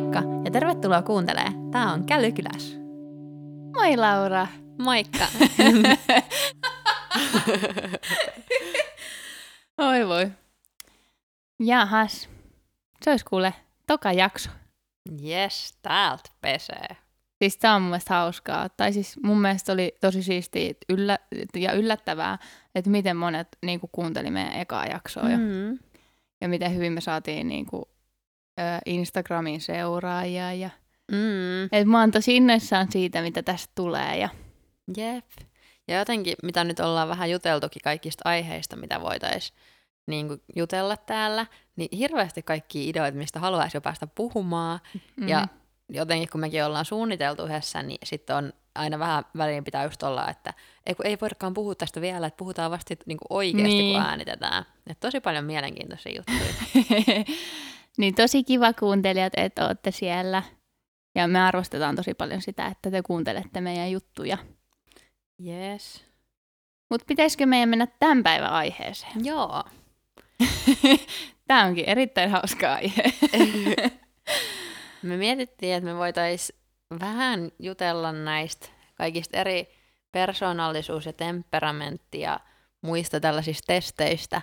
Moikka ja tervetuloa kuuntelemaan. Tää on Kälykyläs. Moi Laura. Moikka. Oi voi. Jahas. Se olisi kuule toka jakso. Yes, täältä pesee. Siis tää on mun mielestä hauskaa. Tai siis mun mielestä oli tosi siistiä yllä, ja yllättävää, että miten monet niinku, kuunteli meidän ekaa jaksoa. Mm. Mm. Ja miten hyvin me saatiin niinku, ö, Instagramin seuraajia. Ja... Mm. Et mä oon tosi innoissaan siitä, mitä tästä tulee. Ja... Jep. Ja jotenkin, mitä nyt ollaan vähän juteltukin kaikista aiheista, mitä voitaisiin niin jutella täällä, niin hirveästi kaikki ideoita, mistä haluaisi jo päästä puhumaan. Mm. Ja jotenkin kun mekin ollaan suunniteltu yhdessä, niin sitten on aina vähän väliin pitää just olla, että ei, kun ei voidakaan puhua tästä vielä, että puhutaan vasta niin oikeasti, niin. Niin. kun äänitetään. Et tosi paljon mielenkiintoisia juttuja. niin tosi kiva kuuntelijat, että olette siellä. Ja me arvostetaan tosi paljon sitä, että te kuuntelette meidän juttuja. Yes. Mutta pitäisikö meidän mennä tämän päivän aiheeseen? Joo. Tämä onkin erittäin hauska aihe. Me mietittiin, että me voitaisiin vähän jutella näistä kaikista eri persoonallisuus- ja temperamentti- ja muista tällaisista testeistä.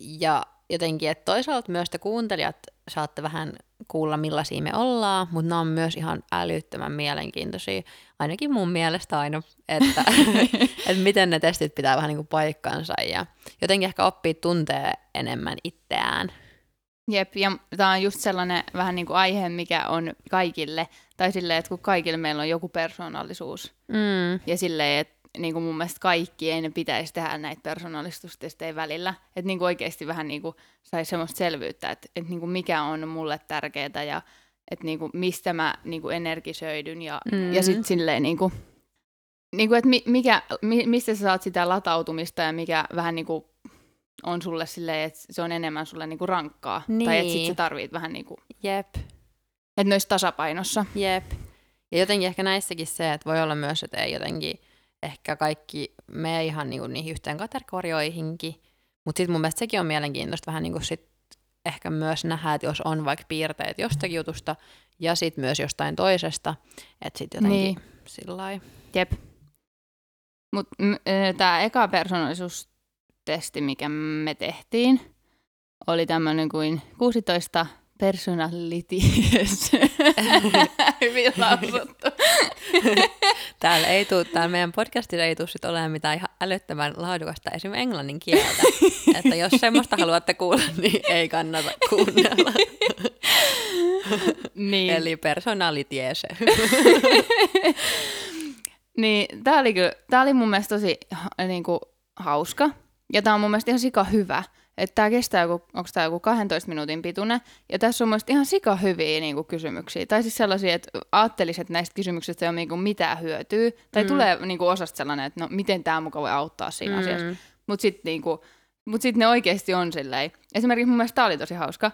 Ja jotenkin, että toisaalta myös te kuuntelijat saatte vähän kuulla, millaisia me ollaan, mutta nämä on myös ihan älyttömän mielenkiintoisia, ainakin mun mielestä aina, että, että miten ne testit pitää vähän niin kuin paikkansa ja jotenkin ehkä oppii tuntee enemmän itseään. Jep, ja tämä on just sellainen vähän niin kuin aihe, mikä on kaikille, tai silleen, että kun kaikille meillä on joku persoonallisuus, Mm. ja silleen, että niin kuin mun mielestä kaikki ei ne pitäisi tehdä näitä persoonallisuustestejä välillä. Että niin kuin oikeasti vähän niin kuin saisi semmoista selvyyttä, että, että niin kuin mikä on mulle tärkeää ja että niin kuin mistä mä niin kuin energisöidyn ja, Mm. ja sitten silleen niin kuin, niin kuin, että mi, mikä, mi, mistä sä saat sitä latautumista ja mikä vähän niin kuin on sulle silleen, että se on enemmän sulle niin kuin rankkaa. Tai että sit Niin. sä tarvit vähän niin kuin, Jep. että ne tasapainossa. Jep. Ja jotenkin ehkä näissäkin se, että voi olla myös, että ei jotenkin ehkä kaikki mene ihan niinku niihin yhteen kategorioihinkin. Mutta sitten mun mielestä sekin on mielenkiintoista vähän niinku sit ehkä myös nähdä, että jos on vaikka piirteet jostakin jutusta ja sitten myös jostain toisesta, että sitten jotenkin Niin. sillä. Jep. Mutta tämä eka persoonallisuustesti, mikä me tehtiin, oli tämmöinen kuin 16 personalities. Hyvin lausuttu. Täällä ei tuu, täällä meidän podcastilla ei tule sit olemaan mitään ihan älyttömän laadukasta esimerkiksi englannin kieltä. että jos semmoista haluatte kuulla, niin ei kannata kuunnella. niin, Eli personalitiese. niin tämä oli, kyllä, tää oli mun mielestä tosi niinku, hauska. Ja tämä on mun mielestä ihan sika hyvä. Että tämä kestää joku, onko tämä joku 12 minuutin pituinen. Ja tässä on mun mielestä ihan sika hyviä niinku, kysymyksiä. Tai siis sellaisia, että ajattelisin, että näistä kysymyksistä ei ole niinku, mitään hyötyä. Tai Mm. mm. tulee niinku, osasta sellainen, että no miten tämä muka voi auttaa siinä mm. asiassa. Mutta sitten niinku, mut sit ne oikeasti on silleen. Esimerkiksi mun mielestä tämä oli tosi hauska,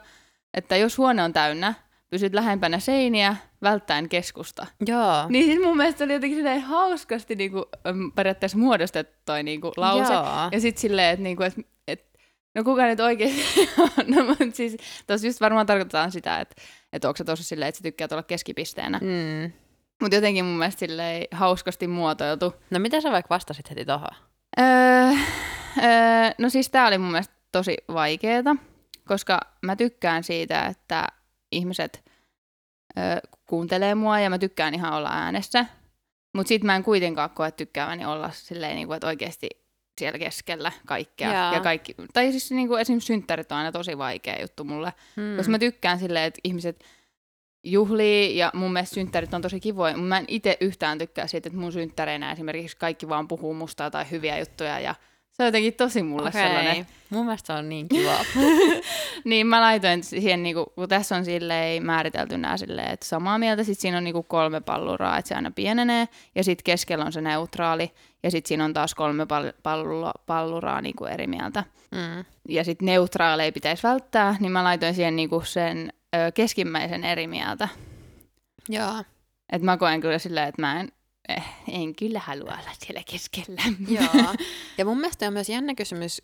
että jos huone on täynnä, pysyt lähempänä seiniä, välttäen keskusta. Joo. Niin siis mun mielestä oli jotenkin silleen hauskasti niinku, äm, periaatteessa muodostettu toi niinku, lause. Joo. Ja sitten silleen, että niinku, et, et, no kuka nyt oikeasti on, no, mutta siis tossa just varmaan tarkoitetaan sitä, että et onko se tosi silleen, että sä tykkäät olla keskipisteenä. Mm. Mutta jotenkin mun mielestä silleen hauskasti muotoiltu. No mitä sä vaikka vastasit heti tohon? Öö, öö, no siis tää oli mun mielestä tosi vaikeeta, koska mä tykkään siitä, että ihmiset öö, kuuntelee mua ja mä tykkään ihan olla äänessä. Mutta sit mä en kuitenkaan koe tykkääväni olla silleen, niinku, että oikeasti siellä keskellä kaikkea. Jaa. Ja kaikki, tai siis niinku, esimerkiksi synttärit on aina tosi vaikea juttu mulle. Mm. Koska mä tykkään silleen, että ihmiset juhlii ja mun mielestä synttärit on tosi kivoja, mutta mä en itse yhtään tykkää siitä, että mun synttäreinä esimerkiksi kaikki vaan puhuu mustaa tai hyviä juttuja ja se on jotenkin tosi mulle Okei. sellainen. Mun mielestä se on niin kiva. Niin mä laitoin siihen, niinku, kun tässä on silleen määritelty nämä silleen, että samaa mieltä, sitten siinä on niinku kolme palluraa, että se aina pienenee, ja sitten keskellä on se neutraali, ja sitten siinä on taas kolme pal- palluraa, palluraa niinku eri mieltä. mm. Ja sitten neutraaleja pitäisi välttää, niin mä laitoin siihen niinku sen ö, keskimmäisen eri mieltä. Joo. Että mä koen kyllä silleen, että mä en, en kyllä halua olla siellä keskellä. Joo. Ja mun mielestä on myös jännä kysymys,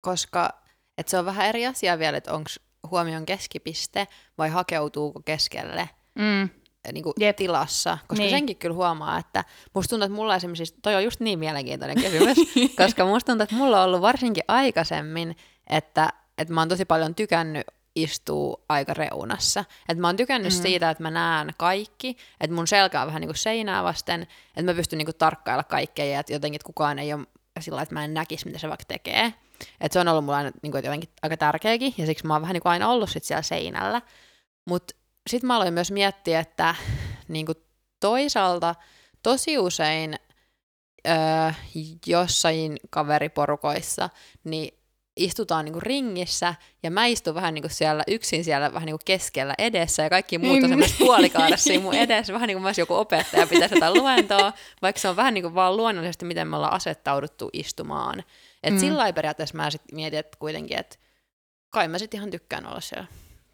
koska et se on vähän eri asia vielä, että onko huomion keskipiste vai hakeutuuko keskelle Mm. niin kuin Jep. tilassa, koska Niin. senkin kyllä huomaa, että musta tuntuu, että mulla esimerkiksi, toi on just niin mielenkiintoinen kysymys, koska musta tuntuu, että mulla on ollut varsinkin aikaisemmin, että, että mä oon tosi paljon tykännyt istua aika reunassa. Että mä oon tykännyt mm. siitä, että mä näen kaikki, että mun selkä on vähän niin kuin seinää vasten, että mä pystyn niin kuin tarkkailla kaikkea ja että jotenkin että kukaan ei ole sillä että mä en näkisi, mitä se vaikka tekee. Että se on ollut mulla aina niin kuin, jotenkin aika tärkeäkin ja siksi mä oon vähän niin kuin aina ollut sit siellä seinällä. Mutta sitten mä aloin myös miettiä, että niin kuin toisaalta tosi usein öö, jossain kaveriporukoissa niin istutaan niinku ringissä ja mä istun vähän niinku siellä yksin siellä vähän niinku keskellä edessä ja kaikki muut on Mm. semmoisessa puolikaarassa siinä mun edessä, vähän niin kuin joku opettaja pitäisi jotain luentoa, vaikka se on vähän niin kuin vaan luonnollisesti, miten me ollaan asettauduttu istumaan. Et Mm. mm. sillä lailla periaatteessa mä sit mietin, että kuitenkin, että kai mä sitten ihan tykkään olla siellä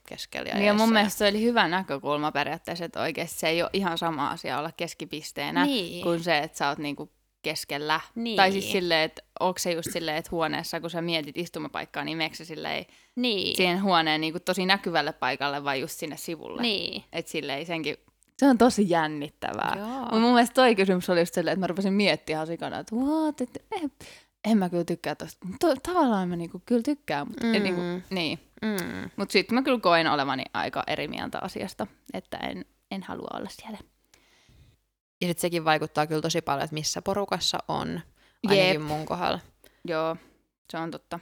keskellä ja Niin ja mun mielestä se oli hyvä näkökulma periaatteessa, että oikeasti se ei ole ihan sama asia olla keskipisteenä Niin. kuin se, että sä oot niinku keskellä. Niin. Tai siis silleen, että onko se just silleen, että huoneessa, kun sä mietit istumapaikkaa, niin meneekö se silleen Niin. siihen huoneen niinku tosi näkyvälle paikalle vai just sinne sivulle? Niin. Että silleen senkin, se on tosi jännittävää. Joo. Mutta mun mielestä toi kysymys oli just silleen, että mä rupesin miettimään ihan sikana, että what, että en, en mä kyllä tykkää tosta. To, tavallaan mä niinku kyllä tykkään, mutta mm. Mm. niinku, niin. Mm. Mutta sitten mä kyllä koen olevani aika eri mieltä asiasta, että en, en halua olla siellä. Ja sitten sekin vaikuttaa kyllä tosi paljon, että missä porukassa on, ainakin Jep. mun kohdalla. Joo, se on totta.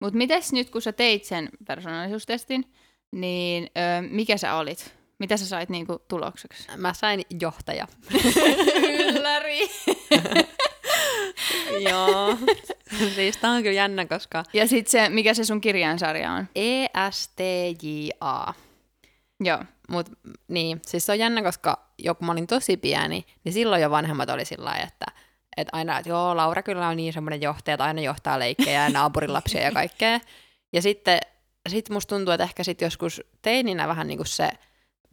Mutta mites nyt, kun sä teit sen persoonallisuustestin, niin ö, mikä sä olit? Mitä sä sait niinku tulokseksi? Mä sain johtaja. Ylläri! Joo. siis tää on kyllä jännä, koska ja sitten se, mikä se sun kirjainsarja on? E ESTJA. Joo. Mut niin, siis se on jännä, koska jo kun mä olin tosi pieni, niin silloin jo vanhemmat oli sillä lailla, että, että aina, että joo, Laura kyllä on niin semmoinen johtaja, että aina johtaa leikkejä ja naapurin lapsia ja kaikkea. Ja sitten sit musta tuntuu, että ehkä sit joskus teininä vähän niin kuin se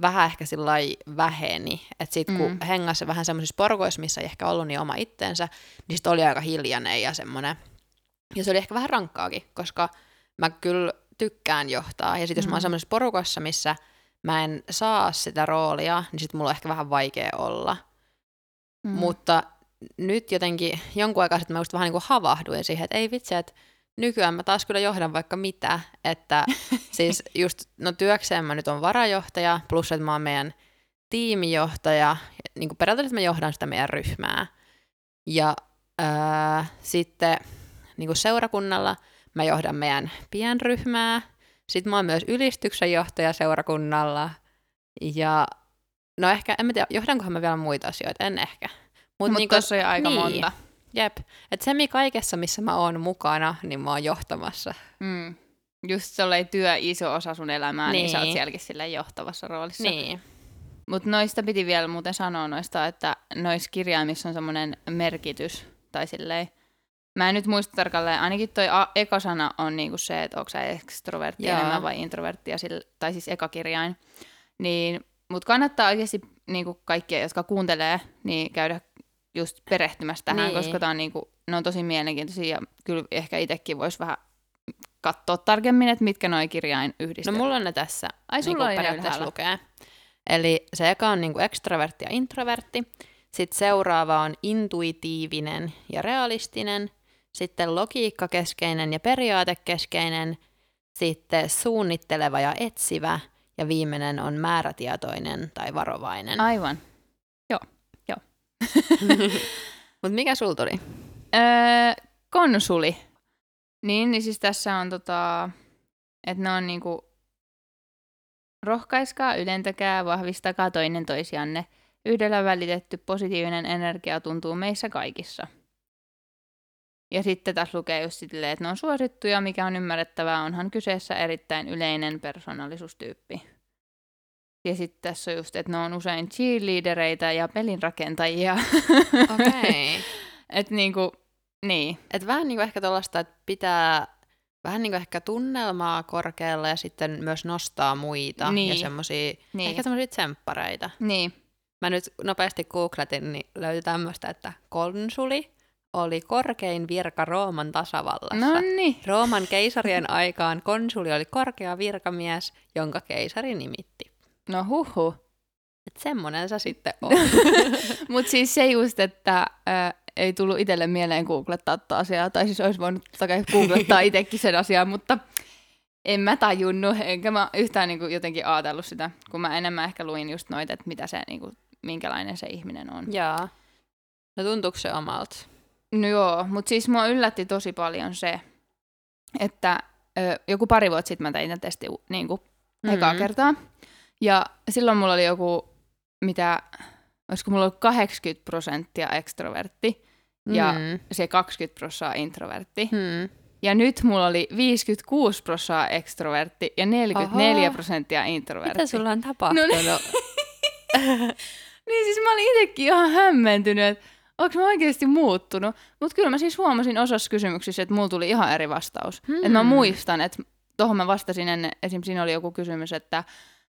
vähän ehkä sillä väheni, että sit kun Mm. mm. hengasi vähän semmoisissa porukoissa, missä ei ehkä ollut niin oma itteensä, niin sit oli aika hiljainen ja semmoinen, ja se oli ehkä vähän rankkaakin, koska mä kyllä tykkään johtaa, ja sitten jos mä oon Mm. semmoisessa porukassa, missä mä en saa sitä roolia, niin sit mulla on ehkä vähän vaikea olla. Mm. Mutta nyt jotenkin jonkun aikaa sitten mä just vähän niin kuin havahduin siihen, että ei vitsi, että nykyään mä taas kyllä johdan vaikka mitä, että siis just, no työkseen mä nyt on varajohtaja, plus että mä oon meidän tiimijohtaja, niin kuin periaatteessa mä johdan sitä meidän ryhmää. Ja ää, sitten niin kuin seurakunnalla mä johdan meidän pienryhmää, sitten mä oon myös ylistyksen johtaja seurakunnalla, ja no ehkä, en mä tiedä, johdankohan mä vielä muita asioita, en ehkä. Mutta Mut niinku- tossa on aika niin. monta. Jep. Et se mi kaikessa, missä mä oon mukana, niin mä oon johtamassa. Mm. Just se oli työ iso osa sun elämää, niin, niin sä oot Niin. sielläkin silleen johtavassa roolissa. Niin. Mutta noista piti vielä muuten sanoa noista, että noissa kirjaimissa on semmoinen merkitys, tai silleen, mä en nyt muista tarkalleen, ainakin toi a- ekosana on niinku se, että onko sä ekstrovertti Joo. enemmän vai introvertti, tai siis ekakirjain. Niin, mutta kannattaa oikeasti niinku kaikkia, jotka kuuntelee, niin käydä just perehtymässä tähän, Niin. koska tää on niinku, ne on tosi mielenkiintoisia, ja kyllä ehkä itsekin voisi vähän katsoa tarkemmin, että mitkä noi kirjain No yhdistetään. mulla on ne tässä. Ai, sulla oli ne periaatteessa lukee. Eli se eka on niinku ekstrovertti ja introvertti. Sitten seuraava on intuitiivinen ja realistinen. Sitten logiikkakeskeinen ja periaatekeskeinen. Sitten suunnitteleva ja etsivä. Ja viimeinen on määrätietoinen tai varovainen. Aivan. Mutta mikä sul tuli? Öö, konsuli. Niin, niin siis tässä on tota, että ne on niinku, rohkaiskaa, ylentäkää, vahvistakaa toinen toisianne. Yhdellä välitetty positiivinen energia tuntuu meissä kaikissa. Ja sitten tässä lukee just silleen, että ne on suosittuja, mikä on ymmärrettävää, onhan kyseessä erittäin yleinen persoonallisuustyyppi. Ja sitten tässä on just, että ne on usein cheerleadereita ja pelinrakentajia. Okei. että niinku, niin. Et vähän niin kuin ehkä tuollaista, että pitää vähän niin kuin ehkä tunnelmaa korkealla ja sitten myös nostaa muita Niin. ja semmoisia, Niin. ehkä semmoisia tsemppareita. Niin. Mä nyt nopeasti googletin, niin löytyi tämmöistä, että konsuli oli korkein virka Rooman tasavallassa. No niin. Rooman keisarien aikaan konsuli oli korkea virkamies, jonka keisari nimitti. No huhu. Et semmonen sä sitten on. Mutta siis se just, että ää, ei tullut itselle mieleen googlettaa tätä asiaa, tai siis olisi voinut totta kai googlettaa itsekin sen asian, mutta en mä tajunnut, enkä mä yhtään niinku jotenkin ajatellut sitä, kun mä enemmän ehkä luin just noita, että mitä se, niinku, minkälainen se ihminen on. Jaa. No tuntuuko se omalta? No joo, mutta siis mua yllätti tosi paljon se, että ö, joku pari vuotta sitten mä tein tämän testin niin kuin mm-hmm. ekaa kertaa. Ja silloin mulla oli joku, mitä, olisiko mulla ollut 80 prosenttia ekstrovertti ja Mm. se 20 prosenttia introvertti. Hmm. Ja nyt mulla oli 56 prosenttia ekstrovertti ja 44 Oho. prosenttia introvertti. Mitä sulla on tapahtunut? No Niin siis mä olin itsekin ihan hämmentynyt, että onko mä oikeasti muuttunut. Mutta kyllä mä siis huomasin osassa kysymyksissä, että mulla tuli ihan eri vastaus. Hmm. Että mä muistan, että tuohon mä vastasin ennen, esim. siinä oli joku kysymys, että,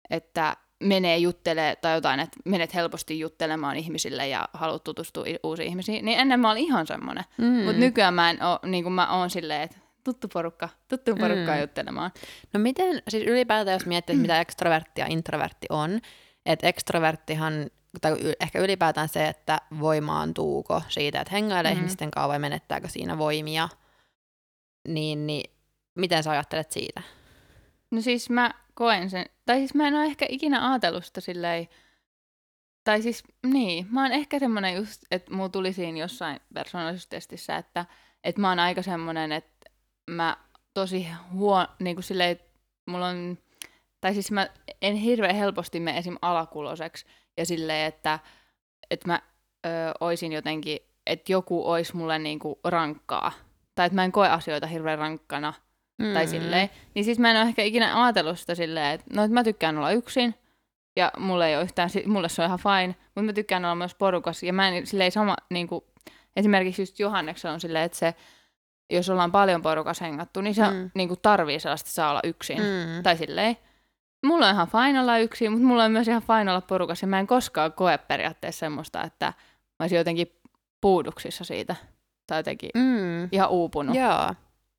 että menee juttelee tai jotain, että menet helposti juttelemaan ihmisille ja haluat tutustua uusiin ihmisiin, niin ennen mä olin ihan semmoinen. Mm. Mutta nykyään mä en oo, niin kuin mä oon silleen, että tuttu porukka, tuttu porukkaa Mm. juttelemaan. No miten, siis ylipäätään jos miettii, että mitä ekstrovertti ja introvertti on, että ekstroverttihan, tai ehkä ylipäätään se, että voimaantuuko siitä, että hengailee Mhm. mm. ihmisten kanssa vai menettääkö siinä voimia, niin, niin miten sä ajattelet siitä? No siis mä koen sen, tai siis mä en ole ehkä ikinä ajatellut sitä silleen, tai siis niin, mä oon ehkä semmonen just, että mulla tuli siinä jossain persoonallisuustestissä, että, että mä oon aika semmonen, että mä tosi huo, niin kuin silleen, että mulla on, tai siis mä en hirveän helposti mene esim. alakuloseksi ja silleen, että, että mä ö, oisin jotenkin, että joku ois mulle niinku rankkaa, tai että mä en koe asioita hirveän rankkana, Mm. tai silleen. Niin siis mä en ole ehkä ikinä ajatellut sitä silleen, että no, että mä tykkään olla yksin, ja mulle ei ole yhtään, mulle se on ihan fine, mutta mä tykkään olla myös porukassa, ja mä en silleen sama, niin kuin, esimerkiksi just Johanneksen on silleen, että se, jos ollaan paljon porukassa hengattu, niin se Mm. mm. niin kuin tarvii sellaista, että saa olla yksin. Mm. Tai silleen, mulla on ihan fine olla yksin, mutta mulla on myös ihan fine olla porukassa, ja mä en koskaan koe periaatteessa semmoista, että mä olisin jotenkin puuduksissa siitä, tai jotenkin Mm. ihan uupunut Joo.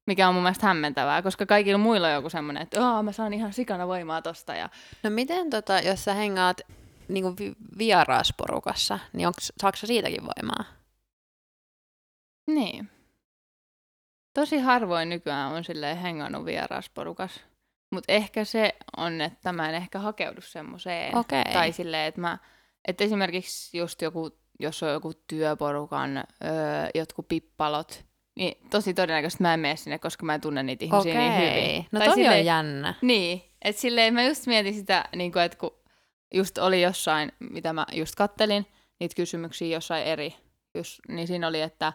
mikä on mun mielestä hämmentävää, koska kaikilla muilla on joku semmoinen, että Aa, mä saan ihan sikana voimaa tosta. Ja... No miten, tota, jos sä hengaat niin vi- vieraasporukassa, niin onks, saako siitäkin voimaa? Niin. Tosi harvoin nykyään on silleen hengannut vierasporukas. Mutta ehkä se on, että mä en ehkä hakeudu semmoiseen. Okei. Tai silleen, että mä, että esimerkiksi just joku, jos on joku työporukan öö, jotkut pippalot, niin tosi todennäköisesti mä en mene sinne, koska mä en tunne niitä ihmisiä niin hyvin. No Tai toi silleen- on jännä. Niin, että silleen mä just mietin sitä, niin kuin, että kun just oli jossain, mitä mä just kattelin, niitä kysymyksiä jossain eri, just, niin siinä oli, että,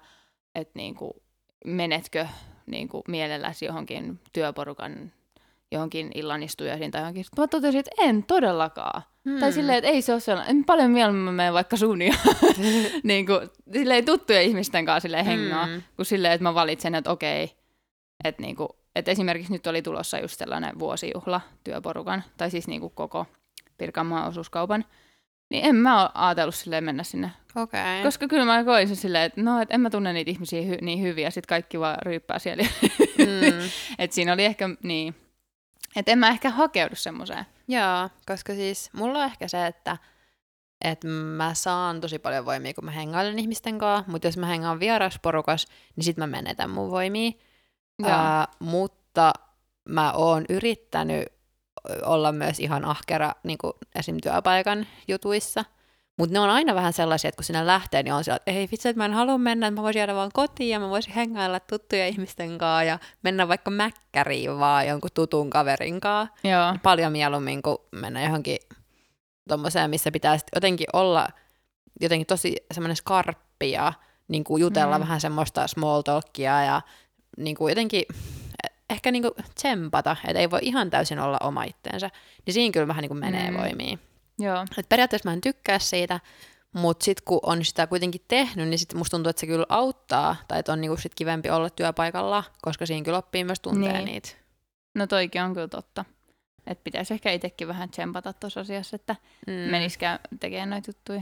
että niin kuin, menetkö niin kuin, mielelläsi johonkin työporukan johonkin illanistujaisiin tai johonkin. Mä totesin, että en todellakaan. Hmm. Tai silleen, että ei se ole sellainen. En paljon mieluummin mene vaikka sun ja niin kuin, silleen tuttujen ihmisten kanssa silleen hengaa, Mm. kuin silleen, että mä valitsen, että okei, että niinku, et esimerkiksi nyt oli tulossa just sellainen vuosijuhla työporukan, tai siis niinku koko Pirkanmaan osuuskaupan, niin en mä ole ajatellut silleen mennä sinne. Okay. Koska kyllä mä koin sen silleen, että no, et en mä tunne niitä ihmisiä hy- niin hyvin, ja sitten kaikki vaan ryyppää siellä. Mm. et siinä oli ehkä niin, että en mä ehkä hakeudu semmoiseen. Joo, koska siis mulla on ehkä se, että että mä saan tosi paljon voimia, kun mä hengailen ihmisten kanssa, mutta jos mä hengaan vierasporukas, niin sit mä menetän mun voimia. Ää, mutta mä oon yrittänyt olla myös ihan ahkera niin kuin esim. työpaikan jutuissa, mutta ne on aina vähän sellaisia, että kun sinne lähtee, niin on sillä, että ei vitsi, että mä en halua mennä, että mä voisin jäädä vaan kotiin ja mä voisin hengailla tuttuja ihmisten kanssa ja mennä vaikka mäkkäriin vaan jonkun tutun kaverin kanssa Joo. paljon mieluummin kuin mennä johonkin tommoseen, missä pitää jotenkin olla jotenkin tosi semmoinen skarppi ja niin kuin jutella Mm. vähän semmoista small talkia ja niin kuin jotenkin ehkä niin kuin tsempata, että ei voi ihan täysin olla oma itteensä. Niin siinä kyllä vähän niin kuin menee mm. voimiin. Joo. Et periaatteessa mä en tykkää siitä, mutta sitten kun on sitä kuitenkin tehnyt, niin sitten musta tuntuu, että se kyllä auttaa, tai että on niinku sit kivempi olla työpaikalla, koska siinä kyllä oppii myös tuntee Niin. niitä. No toikin on kyllä totta. Että pitäisi ehkä itsekin vähän tsempata tuossa asiassa, että Mm. menisikään tekemään noita juttuja.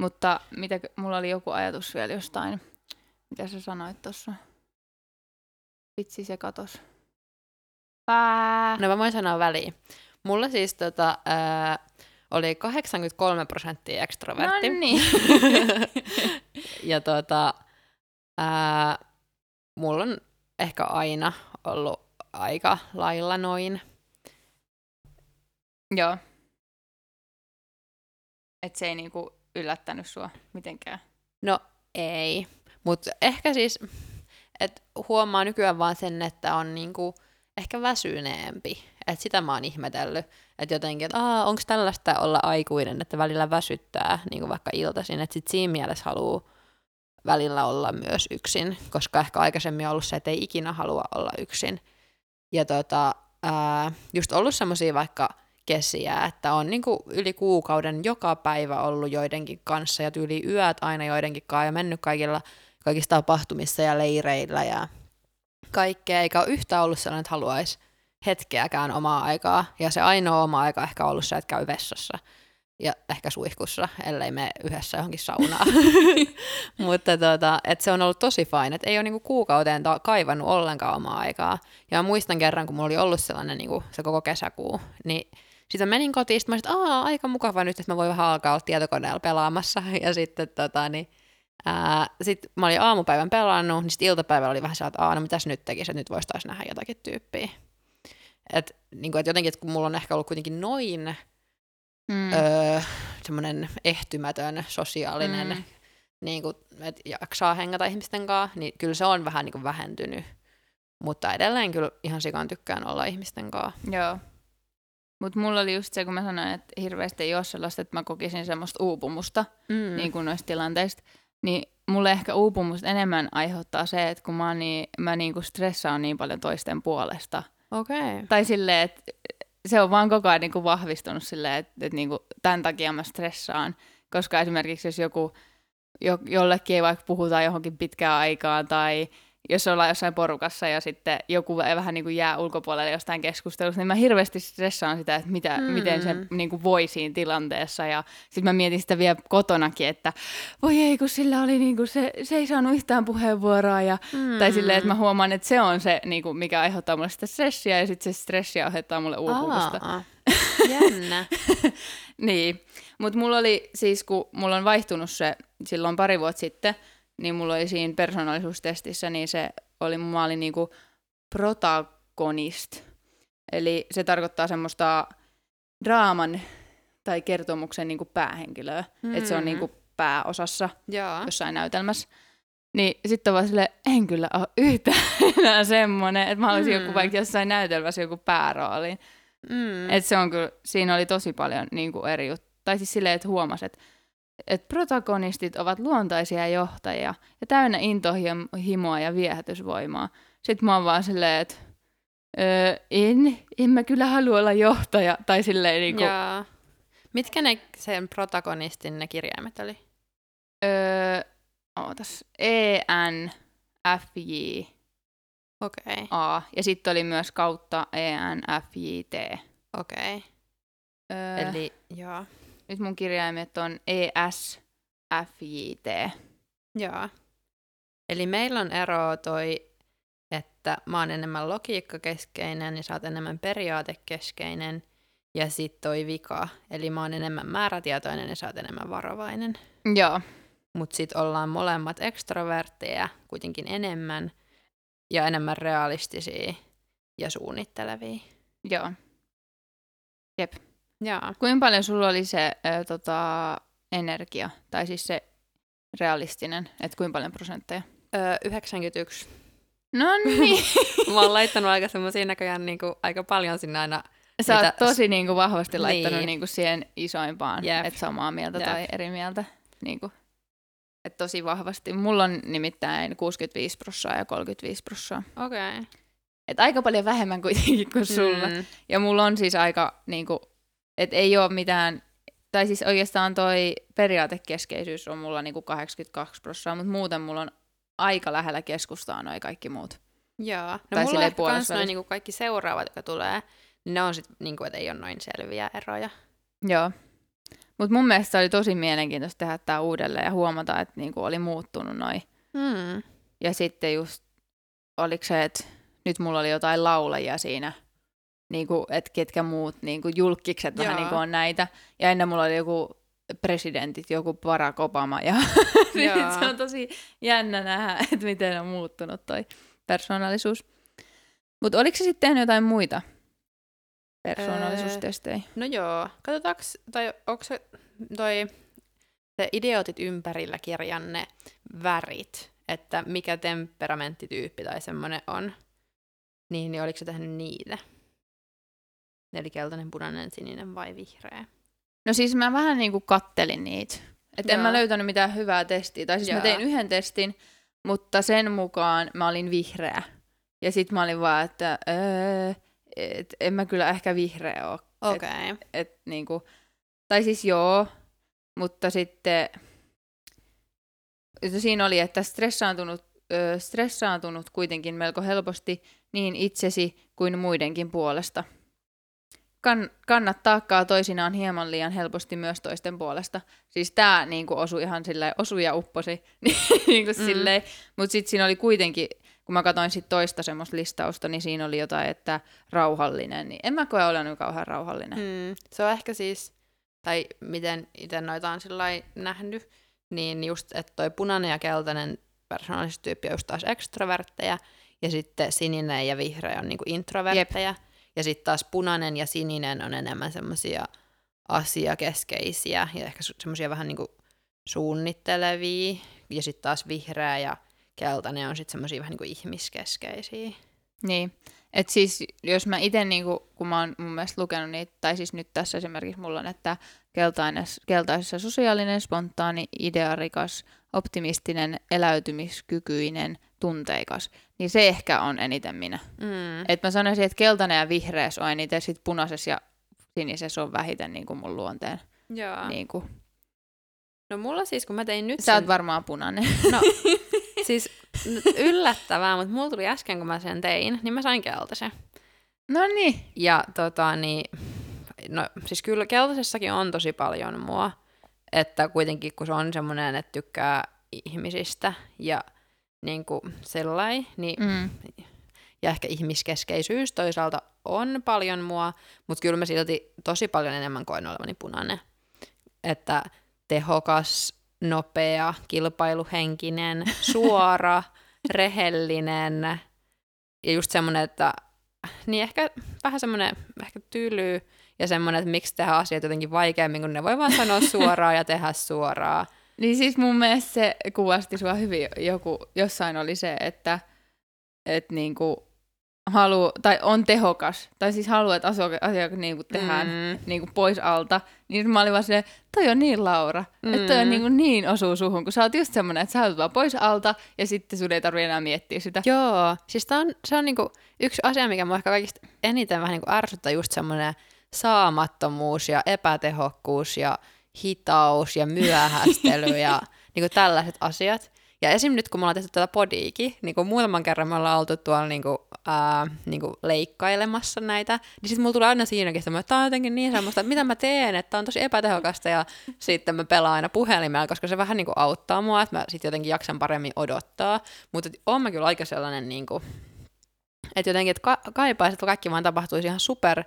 Mutta mitä, mulla oli joku ajatus vielä jostain, Mitä sä sanoit tuossa? Vitsi, se katos. Pää. No mä voin sanoa väliin. Mulla siis tota, ää, oli 83 prosenttia ekstrovertti. No niin. ja tota, ää, mulla on ehkä aina ollut aika lailla noin. Joo. Et se ei niinku yllättänyt sua mitenkään. No ei, mutta ehkä siis, että huomaa nykyään vaan sen, että on niinku ehkä väsyneempi. Että sitä mä oon ihmetellyt, että jotenkin, että onko tällaista olla aikuinen, että välillä väsyttää niinku vaikka iltaisin, että sit siinä mielessä haluaa välillä olla myös yksin, koska ehkä aikaisemmin on ollut se, että ei ikinä halua olla yksin. Ja tota, ää, just ollut semmoisia vaikka kesiä, että on niinku yli kuukauden joka päivä ollut joidenkin kanssa ja tyyli yöt aina joidenkin kanssa ja mennyt kaikilla, kaikissa tapahtumissa ja leireillä ja kaikkea, eikä ole yhtään ollut sellainen, että haluaisi hetkeäkään omaa aikaa. Ja se ainoa oma aika ehkä ollut se, että käy vessassa ja ehkä suihkussa, ellei me yhdessä johonkin saunaan. Mutta tota, et se on ollut tosi fine, että ei ole niinku kuukauteen ta- kaivannut ollenkaan omaa aikaa. Ja muistan kerran, kun mulla oli ollut sellainen niinku, se koko kesäkuu, niin sitten menin kotiin, sitten mä että aika mukava nyt, että mä voin vähän alkaa olla tietokoneella pelaamassa. Ja sitten tota, niin, ää, sit mä olin aamupäivän pelannut, niin sitten iltapäivällä oli vähän sellainen, että no mitäs nyt tekisi, että nyt voisi taas nähdä jotakin tyyppiä. Et, niin kuin, et jotenkin, että kun mulla on ehkä ollut kuitenkin noin mm. öö, semmoinen ehtymätön sosiaalinen, mm. niin kuin, että jaksaa hengata ihmisten kanssa, niin kyllä se on vähän niin kuin vähentynyt. Mutta edelleen kyllä ihan sikan tykkään olla ihmisten kanssa. Joo. Mutta mulla oli just se, kun mä sanoin, että hirveästi ei ole sellaista, että mä kokisin semmoista uupumusta mm. niin kuin noista tilanteista. Niin mulle ehkä uupumusta enemmän aiheuttaa se, että kun mä, niin, mä niin kuin stressaan niin paljon toisten puolesta. Okay. Tai silleen, että se on vaan koko ajan niin kuin vahvistunut silleen, että, että niin kuin tämän takia mä stressaan. Koska esimerkiksi jos joku, jo, jollekin ei vaikka puhuta johonkin pitkään aikaan tai jos ollaan jossain porukassa ja sitten joku vähän niin kuin jää ulkopuolelle jostain keskustelusta, niin mä hirveästi stressaan sitä, että mitä, mm. miten se niin kuin voi siinä tilanteessa. Ja sitten mä mietin sitä vielä kotonakin, että voi ei, kun sillä oli niin kuin se, se ei saanut yhtään puheenvuoroa. Ja, mm. Tai silleen, että mä huomaan, että se on se, niin kuin, mikä aiheuttaa mulle sitä stressiä ja sitten se stressi aiheuttaa mulle uupumusta. Aa, jännä. niin, mutta mulla oli siis, kun mulla on vaihtunut se silloin pari vuotta sitten, niin mulla oli siinä persoonallisuustestissä, niin se oli, mä olin niinku protagonist. Eli se tarkoittaa semmoista draaman tai kertomuksen niinku päähenkilöä. Mm. Että se on niinku pääosassa Jaa. jossain näytelmässä. Niin sitten vaan sille, en kyllä ole yhtään enää semmoinen, että mä olisin mm. joku vaikka jossain näytelmässä joku päärooli. Mm. Että se on kyllä, siinä oli tosi paljon niinku eri juttuja. Tai siis silleen, että huomasi, että että protagonistit ovat luontaisia johtajia ja täynnä intohimoa ja viehätysvoimaa. Sitten mä oon vaan silleen, että öö, en, en mä kyllä halua olla johtaja. Tai silleen niinku... Jaa. Mitkä ne sen protagonistin ne kirjaimet oli? Öö, ootas. E, N, F, J, Okei. Okay. A. Ja sitten oli myös kautta E, N, F, J, T. Okei. Okay. Öö, Eli, joo. Nyt mun kirjaimet on E, S, F, J, T. Joo. Eli meillä on ero toi, että mä oon enemmän logiikkakeskeinen ja sä oot enemmän periaatekeskeinen. Ja sitten toi vika, eli mä oon enemmän määrätietoinen ja sä oot enemmän varovainen. Joo. Mutta sitten ollaan molemmat ekstrovertteja kuitenkin enemmän ja enemmän realistisia ja suunnittelevia. Joo. Jep. Jaa. Kuinka paljon sulla oli se ö, tota, energia, tai siis se realistinen, että kuinka paljon prosentteja? Öö, 91. No niin. Mä oon laittanut aika semmoisia näköjään niin kuin, aika paljon sinne aina. Sä mitä... oot tosi niin kuin, vahvasti laittanut niin. niin kuin, siihen isoimpaan, yep. että samaa mieltä yep. tai eri mieltä. Niin kuin. Et tosi vahvasti. Mulla on nimittäin 65 prosenttia ja 35 prosenttia. Okei. Okay. Et aika paljon vähemmän kuitenkin kuin sulla. Mm. Ja mulla on siis aika niin kuin, et ei ole mitään, tai siis oikeastaan toi periaatekeskeisyys on mulla niinku 82 prosenttia, mutta muuten mulla on aika lähellä keskustaa noin kaikki muut. Joo. No tai mulla ehkä kans noin niinku kaikki seuraavat, jotka tulee, niin ne on sit niinku, että ei ole noin selviä eroja. Joo. Mutta mun mielestä oli tosi mielenkiintoista tehdä tämä uudelleen ja huomata, että niinku oli muuttunut noin. Hmm. Ja sitten just, oliko se, että nyt mulla oli jotain laulajia siinä, niin kuin, että ketkä muut niin kuin julkikset vähän Joo. niin kuin on näitä. Ja ennen mulla oli joku presidentit, joku Barack Obama. Ja se on tosi jännä nähdä, että miten on muuttunut toi persoonallisuus. Mutta oliko se sitten tehnyt jotain muita persoonallisuustestejä? No joo, katsotaanko, tai onko se toi se Idiotit ympärillä kirjan ne värit, että mikä temperamenttityyppi tai semmoinen on, niin, niin oliko se tehnyt niitä? Eli keltainen, punainen, sininen vai vihreä? No siis mä vähän niin kuin kattelin niitä. Että en mä löytänyt mitään hyvää testiä. Tai siis Joo. mä tein yhden testin, mutta sen mukaan mä olin vihreä. Ja sit mä olin vaan, että öö, et en mä kyllä ehkä vihreä oo. Okei. Okay. Et niinku, tai siis joo, mutta sitten että siinä oli, että stressaantunut, ö, stressaantunut kuitenkin melko helposti niin itsesi kuin muidenkin puolesta. Kan, kannat taakkaa toisinaan hieman liian helposti myös toisten puolesta. Siis tämä niinku osui ihan silleen, osui ja upposi, niinku Mm. silleen. Mutta sitten siinä oli kuitenkin, kun mä katsoin sit toista semmoista listausta, niin siinä oli jotain, että rauhallinen. Niin en mä koe olevan kauhean rauhallinen. Mm, se on ehkä siis, tai miten itse noita on sillä nähnyt, niin just, että toi punainen ja keltainen persoonallisuustyyppi on just taas extrovertteja, ja sitten sininen ja vihreä on niinku introvertteja, ja sitten taas punainen ja sininen on enemmän semmoisia asiakeskeisiä ja ehkä semmoisia vähän niinku suunnittelevia, ja sitten taas vihreä ja keltainen on sitten semmoisia vähän niinku ihmiskeskeisiä. Niin, että siis jos mä itse, niinku, kun mä oon mun mielestä lukenut niitä, tai siis nyt tässä esimerkiksi mulla on, että keltainen, keltaisessa sosiaalinen, spontaani, idearikas, optimistinen, eläytymiskykyinen, tunteikas, niin se ehkä on eniten minä. Mm. Et mä sanoisin, että keltainen ja vihreäs on eniten, sit punaisessa ja sinisessä on vähiten niin kuin mun luonteen. Joo. Niin kuin. No mulla siis, kun mä tein nyt Sä oot varmaan punainen. No, siis yllättävää, mutta mulla tuli äsken, kun mä sen tein, niin mä sain keltaisen. no niin. Ja tota niin, no siis kyllä keltaisessakin on tosi paljon mua, että kuitenkin kun se on semmoinen, että tykkää ihmisistä ja niin kuin sellai, niin, Mm. ja ehkä ihmiskeskeisyys toisaalta on paljon mua, mutta kyllä mä silti tosi paljon enemmän koen olevani punainen. Että tehokas, nopea, kilpailuhenkinen, suora, rehellinen ja just semmoinen, että niin ehkä vähän semmoinen ehkä tyly ja semmoinen, että miksi tehdä asiat jotenkin vaikeammin, kun ne voi vaan sanoa suoraan ja tehdä suoraan. Niin siis mun mielestä se kuvasti sua hyvin. Joku, jossain oli se, että et niinku halu, tai on tehokas, tai siis haluaa, että asiat, asiat niinku tehdään mm. Mm, niinku pois alta, niin mä olin vaan silleen, toi on niin Laura, mm. että toi on Mm. niinku niin osuu suhun, kun sä oot just semmonen, että sä haluat vaan pois alta, ja sitten sun ei tarvitse enää miettiä sitä. Joo, siis tää on, se on niinku yksi asia, mikä mua ehkä kaikista eniten vähän niinku ärsyttää, just semmoinen saamattomuus ja epätehokkuus ja hitaus ja myöhästely ja niinku tällaiset asiat. Ja esim. nyt kun me ollaan tehty tätä podiikin, niin kuin muutaman kerran me ollaan oltu tuolla niinku, ää, niinku leikkailemassa näitä, niin sitten mulla tulee aina siinäkin semmoinen, että tämä on jotenkin niin semmoista, että mitä mä teen, että on tosi epätehokasta ja sitten mä pelaan aina puhelimella, koska se vähän niinku auttaa mua, että mä sitten jotenkin jaksan paremmin odottaa, mutta oon mä kyllä aika sellainen niinku, että jotenkin, että ka- kaipaisin, että kaikki vaan tapahtuisi ihan super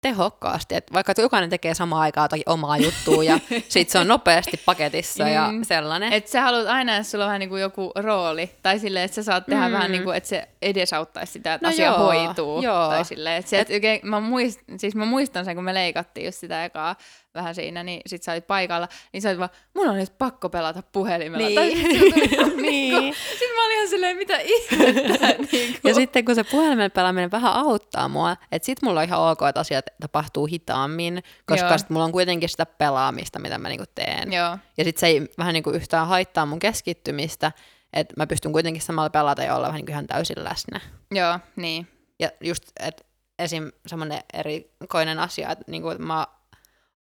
tehokkaasti, että vaikka että jokainen tekee samaan aikaan jotakin omaa juttua ja sit se on nopeasti paketissa ja Mm. sellainen. Että sä haluat aina, että sulla on vähän niin kuin joku rooli, tai silleen, että sä saat tehdä Mm. vähän niin kuin, että se edesauttaisi sitä, että No asia joo, hoituu. joo. Tai silleen, että se, että oikein, mä, muist, siis mä muistan sen, kun me leikattiin just sitä ekaa vähän siinä, niin sit sä olit paikalla, niin sä olit vaan, mun on nyt pakko pelata puhelimella. Niin. Tai sit joku- Niin. Sitten mä olin ihan silleen, mitä ihmettä. niin. Ja sitten kun se puhelimen pelaaminen vähän auttaa mua, että sit mulla on ihan ok, että asiat tapahtuu hitaammin, koska Joo. sit mulla on kuitenkin sitä pelaamista, mitä mä niinku teen. Joo, Ja sitten se ei vähän niinku yhtään haittaa mun keskittymistä, että mä pystyn kuitenkin samalla pelata ja olla vähän niinku ihan täysin läsnä. joo, niin. Ja just, että esim. semmoinen erikoinen asia, että niinku, että mä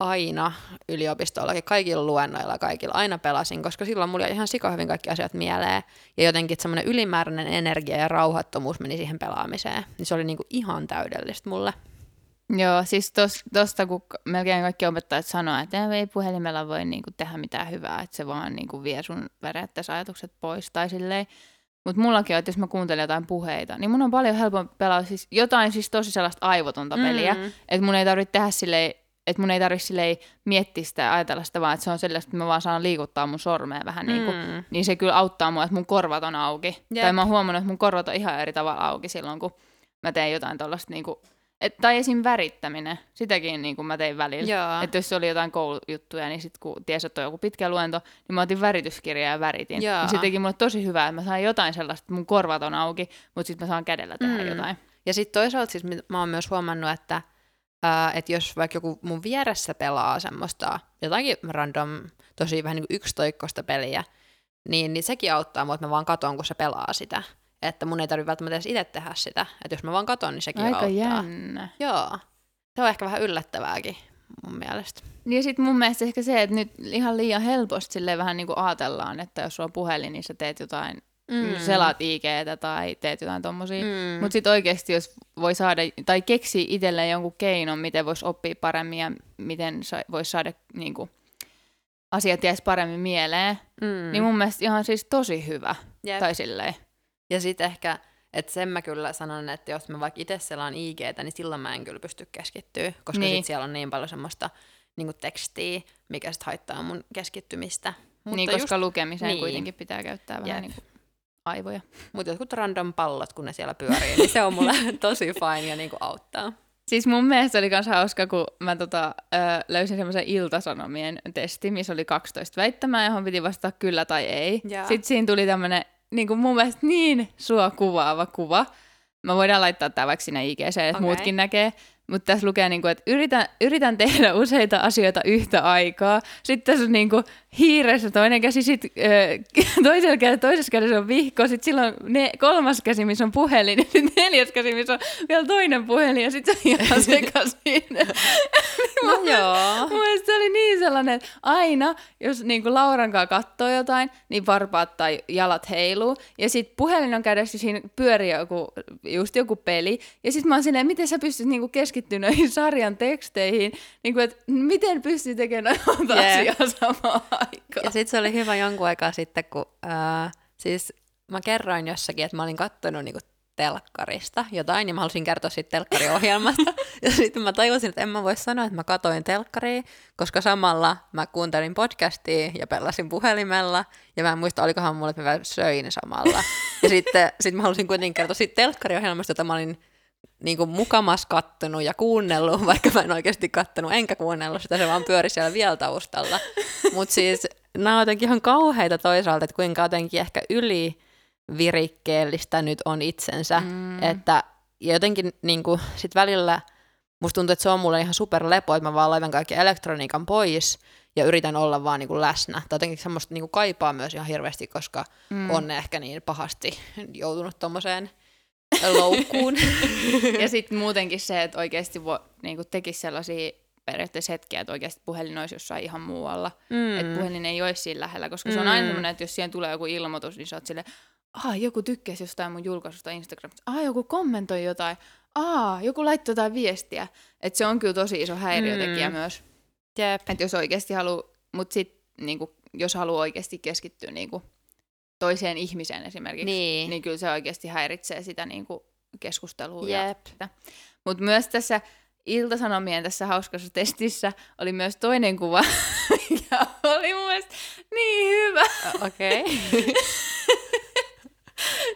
aina yliopistollakin kaikilla luennoilla kaikilla aina pelasin, koska silloin mulla jäi ihan sika hyvin kaikki asiat mieleen. Ja jotenkin semmoinen ylimääräinen energia ja rauhattomuus meni siihen pelaamiseen. Niin se oli niinku ihan täydellistä mulle. Joo, siis tos, tosta kun melkein kaikki opettajat sanoo, että ei puhelimella voi niinku tehdä mitään hyvää, että se vaan niinku vie sun periaatteessa ajatukset pois tai silleen. Mutta mullakin on, että jos mä kuuntelen jotain puheita, niin mun on paljon helpompi pelaa siis jotain siis tosi sellaista aivotonta peliä, Mm. että mun ei tarvitse tehdä silleen, että mun ei tarvitse miettiä sitä ja ajatella sitä, vaan että se on sellaista, että mä vaan saan liikuttaa mun sormea vähän niin kuin, Mm. niin se kyllä auttaa mua, että mun korvat on auki. Jep. Tai mä oon huomannut, että mun korvat on ihan eri tavalla auki silloin, kun mä teen jotain tollasta niinku, et, tai esim. värittäminen, sitäkin niin kuin mä tein välillä. Että jos oli jotain koulujuttuja, niin sitten kun tiesi, että on joku pitkä luento, niin mä otin värityskirjaa ja väritin. Jaa. Niin se teki mulle tosi hyvää, että mä saan jotain sellaista, että mun korvat on auki, mutta sitten mä saan kädellä tehdä Mm. jotain. Ja sitten toisaalta siis mä oon myös huomannut, että ää, että jos vaikka joku mun vieressä pelaa semmoista jotakin random, tosi vähän niin kuin yksitoikkoista peliä, niin, niin sekin auttaa mua, että mä vaan katon, kun se pelaa sitä. Että mun ei tarvitse välttämättä edes itse tehdä sitä. Että jos mä vaan katon, niin sekin Aika auttaa. jännä. Joo. Se on ehkä vähän yllättävääkin mun mielestä. Niin ja sitten mun mielestä ehkä se, että nyt ihan liian helposti silleen vähän niin kuin ajatellaan, että jos sulla on puhelin, niin sä teet jotain, mm. selaat IGtä tai teet jotain tommosia. Mm. Mutta sitten oikeasti, jos voi saada, tai keksii itselleen jonkun keinon, miten voisi oppia paremmin ja miten sa- voisi saada niin kuin, asiat jäisi paremmin mieleen, mm. niin mun mielestä ihan siis tosi hyvä. Jep. Tai silleen. Ja sitten ehkä, että sen mä kyllä sanon, että jos mä vaikka itse selaan IGtä, niin silloin mä en kyllä pysty keskittyä, koska Niin. sit siellä on niin paljon semmoista niin tekstiä, mikä sitten haittaa mun keskittymistä. Mutta niin, koska lukemiseen niin. kuitenkin pitää käyttää vähän Jep. niin kuin aivoja. Mutta jotkut random pallot, kun ne siellä pyörii, niin se on mulle tosi fine ja niinku auttaa. Siis mun mielestä oli myös hauska, kun mä tota, ö, löysin semmoisen iltasanomien testi, missä oli 12 väittämää, johon piti vastata kyllä tai ei. Jaa. Sitten siinä tuli tämmöinen niin kuin mun mielestä niin sua kuvaava kuva. Mä voidaan laittaa tämä vaikka sinne IGC, että okay. muutkin näkee. Mutta tässä lukee, niin kuin, että yritän, yritän tehdä useita asioita yhtä aikaa. Sitten tässä on niin kuin, hiiressä toinen käsi, sitten toisella kädellä, toisessa kädessä on vihko, sitten silloin ne, kolmas käsi, missä on puhelin, ja sitten neljäs käsi, missä on vielä toinen puhelin, ja sitten se on ihan sekaisin. No joo. Mun mielestä se oli niin sellainen, että aina, jos niin kuin Lauran kanssa katsoo jotain, niin varpaat tai jalat heiluu. Ja sitten puhelin on kädessä, siinä pyörii joku, just joku peli. Ja sitten mä oon silleen, miten sä pystyt niin keskittyä noihin sarjan teksteihin. Niin kuin, että miten pystyy tekemään noita Jep. asiaa samaan aikaan. Ja sitten se oli hyvä jonkun aikaa sitten, kun ää, siis mä kerroin jossakin, että mä olin kattonut niinku telkkarista jotain, ja mä halusin kertoa siitä telkkariohjelmasta. ja sitten mä tajusin, että en mä voi sanoa, että mä katoin telkkaria, koska samalla mä kuuntelin podcastia ja pelasin puhelimella, ja mä en muista, olikohan mulle, että mä söin samalla. ja sitten sit mä halusin kuitenkin kertoa siitä telkkariohjelmasta, jota mä olin niin kuin mukamas kattonut ja kuunnellut, vaikka mä en oikeasti kattonut, enkä kuunnellut sitä, se vaan pyöri siellä vielä taustalla. Mutta siis nämä on jotenkin ihan kauheita toisaalta, että kuinka jotenkin ehkä yli virikkeellistä nyt on itsensä, mm. että ja jotenkin niin kuin, sit välillä musta tuntuu, että se on mulle ihan super lepo, että mä vaan laitan kaikki elektroniikan pois ja yritän olla vaan niin kuin läsnä. Tai jotenkin semmoista niin kuin kaipaa myös ihan hirveästi, koska mm. on ehkä niin pahasti joutunut tommoseen loukkuun. Ja sitten muutenkin se, että oikeasti vo, niin tekisi sellaisia periaatteessa hetkiä, että oikeasti puhelin olisi jossain ihan muualla. Mm. Että puhelin ei olisi siinä lähellä, koska se on aina Mm. semmoinen, että jos siihen tulee joku ilmoitus, niin sä oot silleen, aa, joku tykkäsi jostain mun julkaisusta Instagramista, aa, joku kommentoi jotain, aa, joku laittoi jotain viestiä. Että se on kyllä tosi iso häiriötekijä Mm. myös. Jep. Että jos oikeasti haluaa, mutta sitten niinku, jos haluaa oikeasti keskittyä niinku, toiseen ihmiseen esimerkiksi, Niin. niin kyllä se oikeasti häiritsee sitä niinku, keskustelua. ja Jep. mutta myös tässä Iltasanomien tässä hauskassa testissä oli myös toinen kuva, mikä oli mun mielestä niin hyvä. Okei. Okay.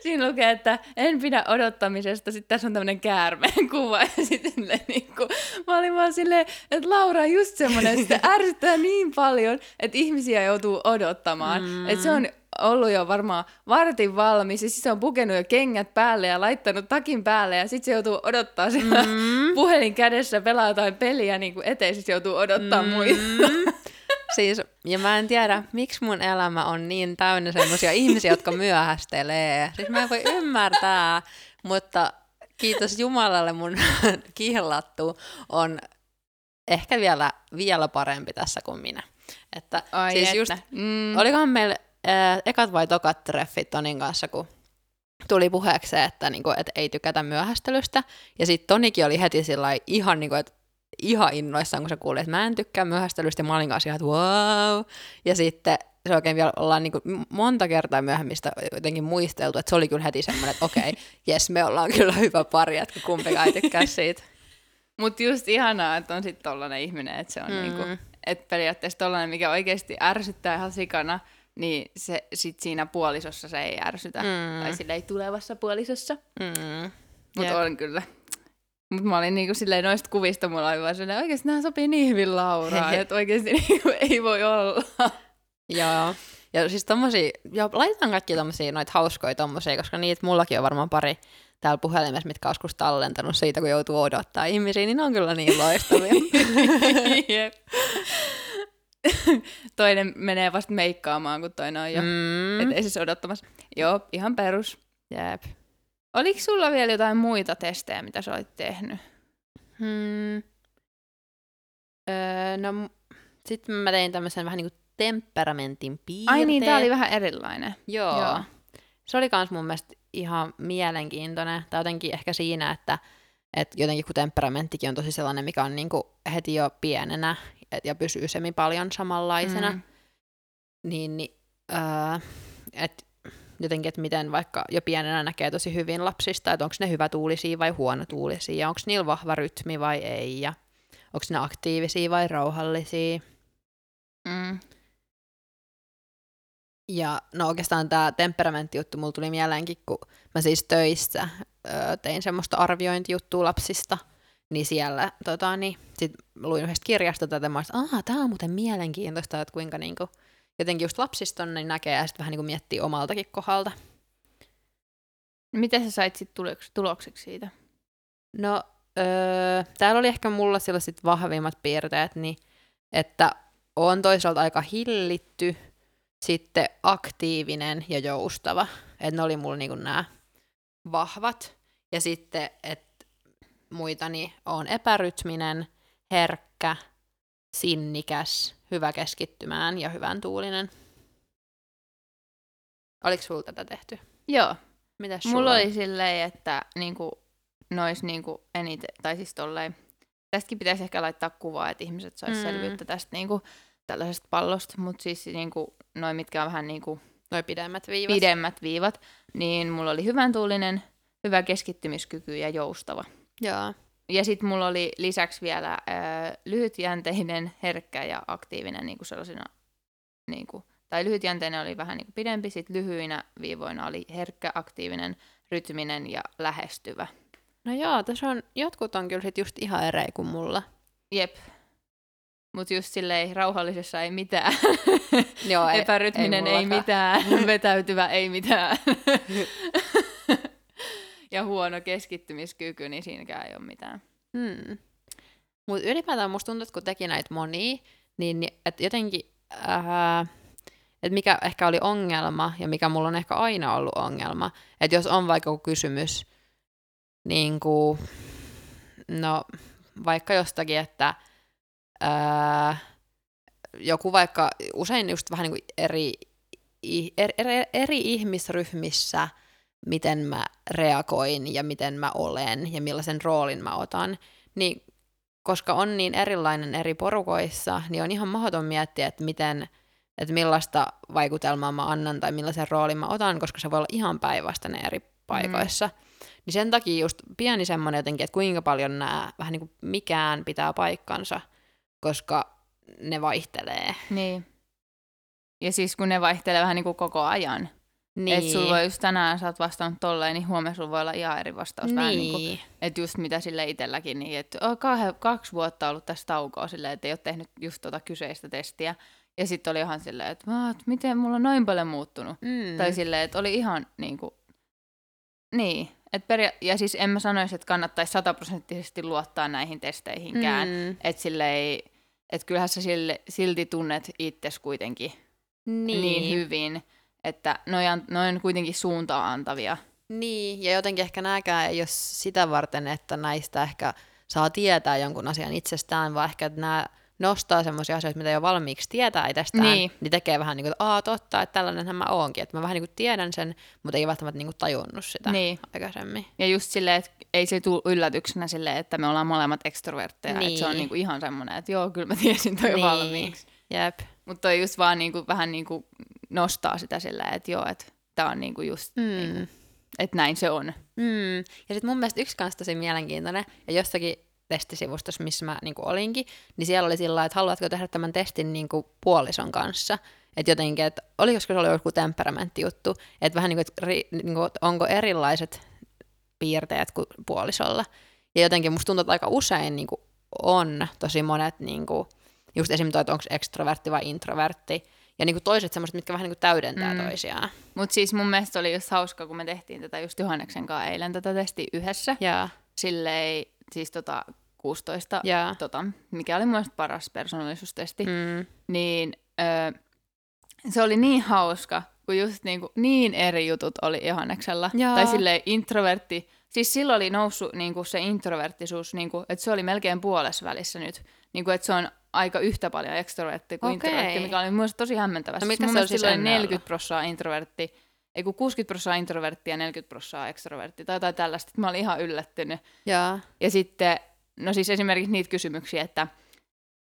Siinä lukee, että en pidä odottamisesta. Sitten tässä on tämmöinen käärmeen kuva. Ja sitten niin kuin, mä olin vaan silleen, että Laura on just semmoinen, että ärsyttää niin paljon, että ihmisiä joutuu odottamaan. Mm. Että se on ollut jo varmaan vartin valmis, ja sitten se on pukenut jo kengät päälle ja laittanut takin päälle, ja sitten se joutuu odottaa siellä mm. puhelin kädessä, pelaa jotain peliä niin kuin eteen, siis joutuu odottaa mm. muita. Siis, ja mä en tiedä, miksi mun elämä on niin täynnä semmoisia ihmisiä, jotka myöhästelee. Siis mä en voi ymmärtää, mutta kiitos Jumalalle mun kihlattu on ehkä vielä, vielä parempi tässä kuin minä. Että, Ai siis että. just, mm. olikohan meillä äh, ekat vai tokat treffit Tonin kanssa, kun tuli puheeksi se, että, niinku, että ei tykätä myöhästelystä. Ja sitten Tonikin oli heti sillä ihan, niinku, että ihan innoissaan, kun se kuuli, että mä en tykkää myöhästelystä, ja mä olin kanssa ihan, että wow. Ja sitten se oikein vielä ollaan niin kuin monta kertaa myöhemmin sitä jotenkin muisteltu, että se oli kyllä heti semmoinen, että okei, jes, me ollaan kyllä hyvä pari, että kumpikaan ei tykkää siitä. Mutta just ihanaa, että on sitten tollainen ihminen, että se on mm. niinku, että periaatteessa tollainen, mikä oikeasti ärsyttää ihan sikana, niin se sit siinä puolisossa se ei ärsytä. Mm. Tai sille ei tulevassa puolisossa. Mm. Mutta on kyllä. Mutta mä olin niinku silleen noista kuvista, mulla oli vaan silleen, oikeasti nämä sopii niin hyvin Lauraan, että oikeasti niinku ei voi olla. Joo. Ja siis tommosia, ja laitetaan kaikki tommosia noita hauskoja tommosia, koska niitä mullakin on varmaan pari täällä puhelimessa, mitkä joskus tallentanut siitä, kun joutuu odottaa ihmisiä, niin ne on kyllä niin loistavia. toinen menee vasta meikkaamaan, kun toinen on jo mm. eteisessä odottamassa. Joo, ihan perus. Jep. Oliko sulla vielä jotain muita testejä, mitä sä olit tehnyt? Hmm. Öö, no, sitten mä tein tämmöisen vähän niin kuin temperamentin piirteet. Ai niin, tää oli vähän erilainen. Joo. Joo. Se oli kans mun mielestä ihan mielenkiintoinen. Tai jotenkin ehkä siinä, että, että jotenkin kun temperamenttikin on tosi sellainen, mikä on niin kuin heti jo pienenä ja pysyy semi paljon samanlaisena, mm. niin, niin äh, et jotenkin, että miten vaikka jo pienenä näkee tosi hyvin lapsista, että onko ne hyvä tuulisia vai huono tuulisia, ja onko niillä vahva rytmi vai ei, ja onko ne aktiivisia vai rauhallisia. Mm. Ja no oikeastaan tämä temperamenttijuttu mulla tuli mieleenkin, kun mä siis töissä ö, tein semmoista arviointijuttua lapsista, niin siellä tota, niin, sit luin yhdestä kirjasta tätä, mä että tämä on muuten mielenkiintoista, että kuinka niinku, jotenkin just lapsista niin näkee ja sitten vähän niinku miettii omaltakin kohdalta. Miten sä sait sitten tulokseksi siitä? No, öö, täällä oli ehkä mulla sellaiset vahvimmat piirteet, niin että on toisaalta aika hillitty, sitten aktiivinen ja joustava. Että ne oli mulla niinku nämä vahvat. Ja sitten, että muitani on epärytminen, herkkä, sinnikäs, hyvä keskittymään ja hyvän tuulinen. Oliko sulla tätä tehty? Joo. Mitäs Mulla oli silleen, että niinku, nois niinku eniten, tai siis tolleen, tästäkin pitäisi ehkä laittaa kuvaa, että ihmiset sais mm. selvyyttä tästä niinku, tällaisesta pallosta, mutta siis niinku, noin mitkä on vähän niinku, noin pidemmät viivat. pidemmät viivat, niin mulla oli hyvän tuulinen, hyvä keskittymiskyky ja joustava. Joo. Ja sitten mulla oli lisäksi vielä äh, lyhytjänteinen, herkkä ja aktiivinen niin kuin sellaisina, niin kuin, tai lyhytjänteinen oli vähän niin kuin pidempi, sitten lyhyinä viivoina oli herkkä, aktiivinen, rytminen ja lähestyvä. No joo, tässä on, jotkut on kyllä sit just ihan eri kuin mulla. Jep. Mutta just silleen rauhallisessa ei mitään. Joo, ei, Epärytminen ei, ei mitään. Vetäytyvä ei mitään. ja huono keskittymiskyky, niin siinäkään ei ole mitään. Hmm. Mutta ylipäätään musta tuntuu, että kun teki näitä monia, niin, niin että jotenkin, äh, että mikä ehkä oli ongelma ja mikä mulla on ehkä aina ollut ongelma, että jos on vaikka kysymys, niin kuin, no vaikka jostakin, että äh, joku vaikka usein just vähän niin kuin eri, eri, eri, eri ihmisryhmissä – miten mä reagoin ja miten mä olen ja millaisen roolin mä otan, niin koska on niin erilainen eri porukoissa, niin on ihan mahdoton miettiä, että miten, että millaista vaikutelmaa mä annan tai millaisen roolin mä otan, koska se voi olla ihan päinvastainen eri paikoissa. Mm. Niin sen takia just pieni semmoinen jotenkin, että kuinka paljon nämä vähän niin kuin mikään pitää paikkansa, koska ne vaihtelee. Niin. Ja siis kun ne vaihtelee vähän niin kuin koko ajan. Niin. Että sulla voi just tänään sä oot vastannut tolleen, niin huomenna sulla voi olla ihan eri vastaus. Niin. Vähän niin kuin, että just mitä sille itselläkin, niin että on kah- kaksi vuotta ollut tässä taukoa silleen, että ei ole tehnyt just tota kyseistä testiä. Ja sitten oli ihan silleen, että miten mulla on noin paljon muuttunut. Mm. Tai silleen, että oli ihan niin kuin, niin. Et peria- ja siis en mä sanoisi, että kannattaisi sataprosenttisesti luottaa näihin testeihinkään. Mm. Että silleen, että kyllähän sä sille, silti tunnet itses kuitenkin niin, niin hyvin että noin, noin kuitenkin suuntaa antavia. Niin, ja jotenkin ehkä nääkään ei ole sitä varten, että näistä ehkä saa tietää jonkun asian itsestään, vaan ehkä että nämä nostaa semmoisia asioita, mitä jo valmiiksi tietää itsestään, niin, niin tekee vähän niin kuin, että Aa, totta, että tällainenhän mä oonkin, että mä vähän niin kuin tiedän sen, mutta ei välttämättä niin kuin tajunnut sitä niin. aikaisemmin. Ja just silleen, että ei se tule yllätyksenä silleen, että me ollaan molemmat ekstrovertteja, niin. että se on niin kuin ihan semmoinen, että joo, kyllä mä tiesin toi niin. valmiiksi. Jep. Mutta on just vaan niinku, vähän niinku nostaa sitä silleen, että joo, että tämä on niinku just, Mm. niinku, että näin se on. Mm. Ja sitten mun mielestä yksi kanssa tosi mielenkiintoinen, ja jossakin testisivustossa, missä mä niin olinkin, niin siellä oli sillä että haluatko tehdä tämän testin niin puolison kanssa. Että jotenkin, että oliko se oli joku temperamenttijuttu, että vähän niin kuin, että, niin kuin, että onko erilaiset piirteet kuin puolisolla. Ja jotenkin musta tuntuu, että aika usein niin kuin on tosi monet, niin kuin, just esimerkiksi toi, että onko ekstrovertti vai introvertti, ja niin kuin toiset semmoiset, mitkä vähän niin kuin täydentää Mm. toisiaan. Mutta siis mun mielestä oli just hauska, kun me tehtiin tätä just Johanneksen kanssa eilen tätä testiä yhdessä. Ja, Silleen, siis tota 16, ja, tota, mikä oli mun mielestä paras persoonallisuustesti. mm, niin ö, se oli niin hauska, kun just niinku, niin eri jutut oli Johanneksella. Jaa. Tai silleen introvertti. Siis silloin oli noussut niinku, se introverttisuus, niinku, että se oli melkein puolessa välissä nyt. Niinku, että se on aika yhtä paljon ekstrovertti kuin Okei. introvertti, mikä oli mun tosi hämmentävä. No mikä se on siis silloin ennen 40 prosenttia introvertti, ei kun 60 prosenttia introvertti ja 40 prosenttia ekstrovertti tai jotain tällaista. Mä olin ihan yllättynyt. ja, Ja sitten, no siis esimerkiksi niitä kysymyksiä, että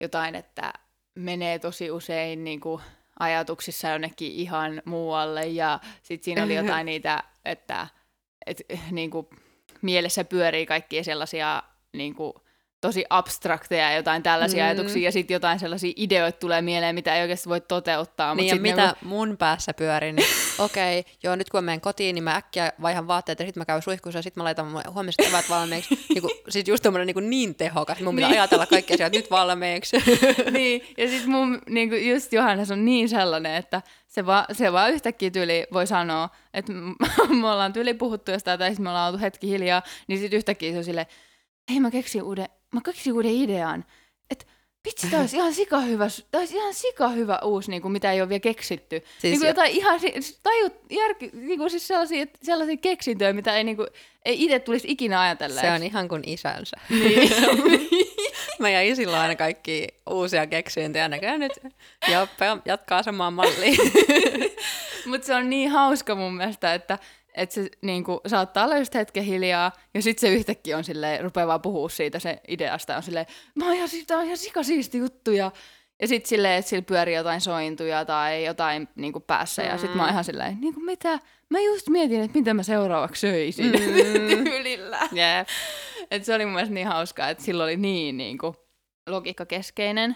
jotain, että menee tosi usein niin kuin ajatuksissa jonnekin ihan muualle ja sitten siinä oli jotain niitä, että et, niin kuin, mielessä pyörii kaikkia sellaisia niin kuin, tosi abstrakteja jotain tällaisia Mm. ajatuksia ja sitten jotain sellaisia ideoita tulee mieleen, mitä ei oikeasti voi toteuttaa. Niin mut ja mitä niinku- mun päässä pyörii, niin okei, okay, joo nyt kun mä menen kotiin, niin mä äkkiä vaihan vaatteet ja sitten mä käyn suihkussa ja sitten mä laitan mun huomiset evät valmiiksi. niin, kuin, siis just tommonen niin, kuin niin tehokas, mun pitää Niin. ajatella kaikki asiat nyt valmiiksi. niin, ja sitten mun niinku just Johannes on niin sellainen, että se, va, se vaan yhtäkkiä tyli voi sanoa, että me ollaan tyli puhuttu jostain, tai sitten me ollaan oltu hetki hiljaa, niin sitten yhtäkkiä se on silleen, hei mä keksin uuden, mä keksin uuden idean, että vitsi, tää olisi ihan sika hyvä, tää olisi ihan sika hyvä uusi, niin kuin, mitä ei ole vielä keksitty. Siis niin kuin jo- jotain ihan tajut, järki, niin kuin siis sellaisia, sellaisia keksintöjä, mitä ei, niin kuin, ei itse tulisi ikinä ajatella. Se on ihan kuin isänsä. Niin. Meidän isillä on aina kaikki uusia keksintöjä, näköjään nyt Joppe jatkaa samaan malliin. Mutta se on niin hauska mun mielestä, että, että se niinku, saattaa olla just hetken hiljaa, ja sitten se yhtäkkiä on silleen, rupeaa vaan puhua siitä se ideasta, on silleen, mä oon ihan, tää on ihan sikasiisti juttu, ja, ja sitten silleen, että sillä pyörii jotain sointuja tai jotain niinku päässä, ja sitten mä oon ihan silleen, niinku mitä, mä just mietin, että mitä mä seuraavaksi söisin Mm. tyylillä. Jep. Et se oli mun mielestä niin hauskaa, että sillä oli niin niinku, logiikkakeskeinen,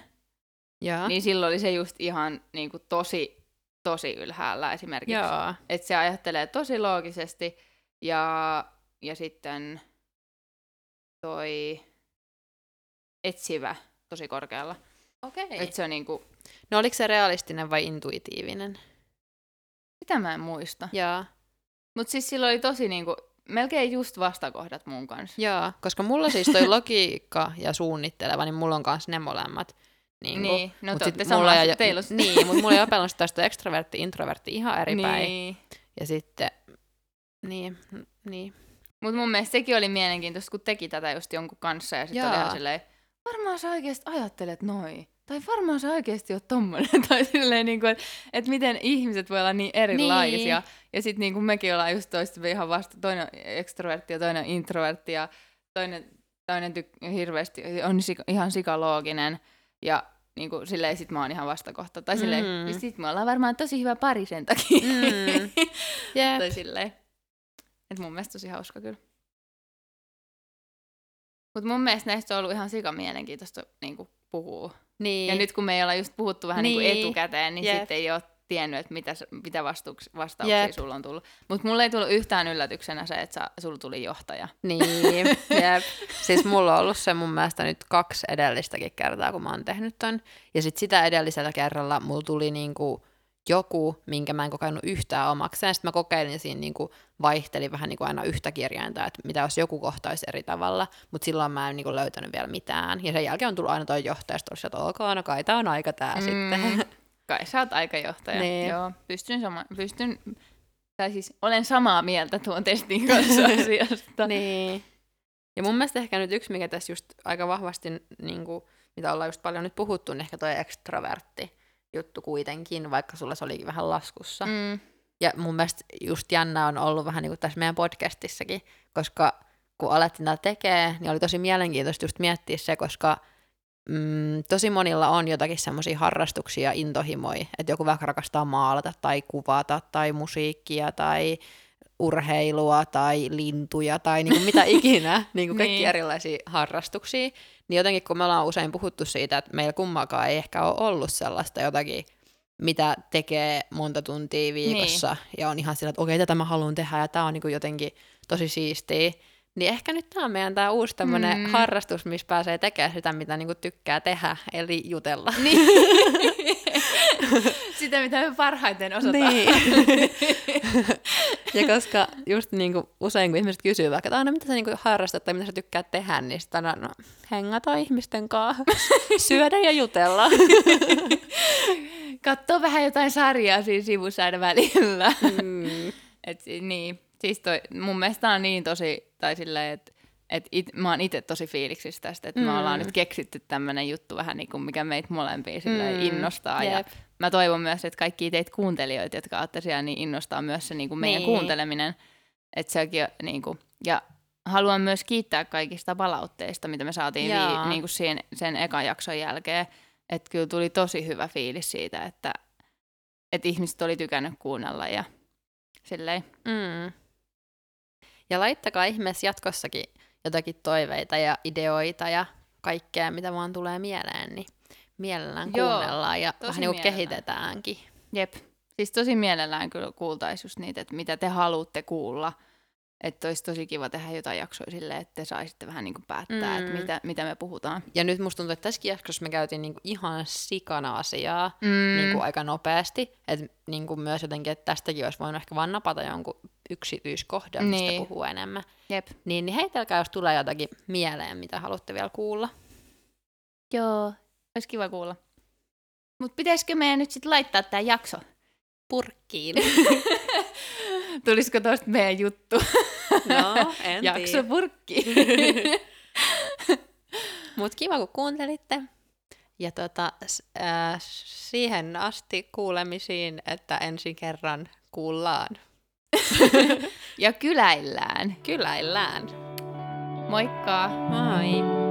Ja. niin silloin oli se just ihan niinku, tosi, tosi ylhäällä esimerkiksi. Joo. Että se ajattelee tosi loogisesti ja, ja sitten toi etsivä tosi korkealla. Okei. Että se on niinku, No oliko se realistinen vai intuitiivinen? sitä mä en muista. Joo. Mutta siis sillä oli tosi niinku, melkein just vastakohdat mun kanssa. Joo, koska mulla siis toi logiikka ja suunnitteleva, niin mulla on kanssa ne molemmat. Niin, Niin, no mut te olette mulla teillä on- Niin, mutta mulla ei opellut tästä ekstrovertti, introvertti ihan eri päin. Niin. Ja sitten, niin, niin. Mutta mun mielestä sekin oli mielenkiintoista, kun teki tätä just jonkun kanssa ja sitten oli ihan silleen, varmaan sä oikeasti ajattelet noin. Tai varmaan sä oikeasti oot tommonen. tai silleen, niin kuin, että, että miten ihmiset voi olla niin erilaisia. Niin. Ja sitten niin kuin mekin ollaan just toista ihan vasta, toinen ekstrovertti ja toinen introvertti ja toinen, toinen tyk- hirveästi on sika, ihan sikalooginen. Ja niin kuin, silleen sit mä oon ihan vastakohta. Tai silleen, Mm. mm. sit me ollaan varmaan tosi hyvä pari sen takia. Mm. Jep. tai silleen. Et mun mielestä tosi hauska kyllä. Mutta mun mielestä näistä on ollut ihan sika mielenkiintoista niin puhua. Niin. Ja nyt kun me ei olla just puhuttu vähän niin. Niin. Niin etukäteen, niin Jep. sitten ei ole tiennyt, että mitä, mitä vastuuks, vastauksia Jep. Jep. sulla on tullut. Mutta mulle ei tullut yhtään yllätyksenä se, että sulla tuli johtaja. Niin, jep. Siis mulla on ollut se mun mielestä nyt kaksi edellistäkin kertaa, kun mä oon tehnyt ton. Ja sit sitä edellisellä kerralla mulla tuli niinku joku, minkä mä en kokenut yhtään omakseen. Sitten mä kokeilin siinä niinku vaihtelin vähän niinku aina yhtä kirjainta, että mitä jos joku kohtaisi eri tavalla, mutta silloin mä en niinku löytänyt vielä mitään. Ja sen jälkeen on tullut aina toi johtaja, että ok, no kai tää on aika tää mm. sitten. Kai sä oot aikajohtaja. Niin. Joo, pystyn, sama, pystyn, tai siis olen samaa mieltä tuon testin kanssa asiasta. Niin. Ja mun mielestä ehkä nyt yksi, mikä tässä just aika vahvasti, niin kuin, mitä ollaan just paljon nyt puhuttu, niin ehkä toi ekstrovertti juttu kuitenkin, vaikka sulla se olikin vähän laskussa. Mm. Ja mun mielestä just jännä on ollut vähän niin kuin tässä meidän podcastissakin, koska kun alettiin tätä tekee, niin oli tosi mielenkiintoista just miettiä se, koska mm, tosi monilla on jotakin semmoisia harrastuksia, intohimoja, että joku vaikka rakastaa maalata tai kuvata tai musiikkia tai urheilua tai lintuja tai niin kuin mitä ikinä, niin kuin kaikki Niin. erilaisia harrastuksia, niin jotenkin kun me ollaan usein puhuttu siitä, että meillä kummakaan ei ehkä ole ollut sellaista jotakin, mitä tekee monta tuntia viikossa niin. ja on ihan sillä, että okei, tätä mä haluan tehdä ja tämä on niin kuin jotenkin tosi siistiä, niin ehkä nyt tämä on meidän tämä uusi tämmöinen Mm. harrastus, missä pääsee tekemään sitä, mitä niinku tykkää tehdä, eli jutella. Niin. Sitä, mitä me parhaiten osataan. Niin. ja koska just niinku usein, kun ihmiset kysyy vaikka, että aina mitä sä niinku harrastat tai mitä sä tykkäät tehdä, niin sitten aina, no, hengata ihmisten kanssa, syödä ja jutella. Katsoo vähän jotain sarjaa siinä sivussa aina välillä. mm. Et, niin. Siis toi, mun mielestä on niin tosi, tai silleen, että et it, mä oon itse tosi fiiliksissä tästä, että mm. me ollaan nyt keksitty tämmönen juttu vähän niin kuin mikä meitä molempia Mm, innostaa. Ja jep. mä toivon myös, että kaikki teitä kuuntelijoita, jotka olette siellä, niin innostaa myös se niin kuin meidän Niin. kuunteleminen. Että sekin on, niin kuin, ja haluan myös kiittää kaikista palautteista, mitä me saatiin vi, Jaa. niin kuin siihen, sen ekan jakson jälkeen. Että kyllä tuli tosi hyvä fiilis siitä, että, että ihmiset oli tykännyt kuunnella ja silleen. Mm. Ja laittakaa ihmeessä jatkossakin jotakin toiveita ja ideoita ja kaikkea, mitä vaan tulee mieleen, niin mielellään Joo, kuunnellaan ja vähän niin kuin kehitetäänkin. Jep. Siis tosi mielellään kyllä kuultaisiin just niitä, että mitä te haluatte kuulla. Että olisi tosi kiva tehdä jotain jaksoa silleen, että te saisitte vähän niin kuin päättää, mm. että mitä, mitä me puhutaan. Ja nyt musta tuntuu, että tässäkin jaksossa me käytiin niinku ihan sikana asiaa Mm. niinku aika nopeasti. Että niinku myös jotenkin, että tästäkin olisi voinut ehkä vaan napata jonkun yksityiskohdan, mistä Niin. puhuu enemmän. Jep. Niin, niin heitelkää, jos tulee jotakin mieleen, mitä haluatte vielä kuulla. Joo, olisi kiva kuulla. Mutta pitäisikö meidän nyt sitten laittaa tämä jakso? Purkkiin. Tulisiko tuosta meidän juttu? No, en jakso purkki. Mutta kiva, kun kuuntelitte. Ja tota, äh, siihen asti kuulemisiin, että ensi kerran kuullaan. ja kyläillään. Kyläillään. Moikka! Moi!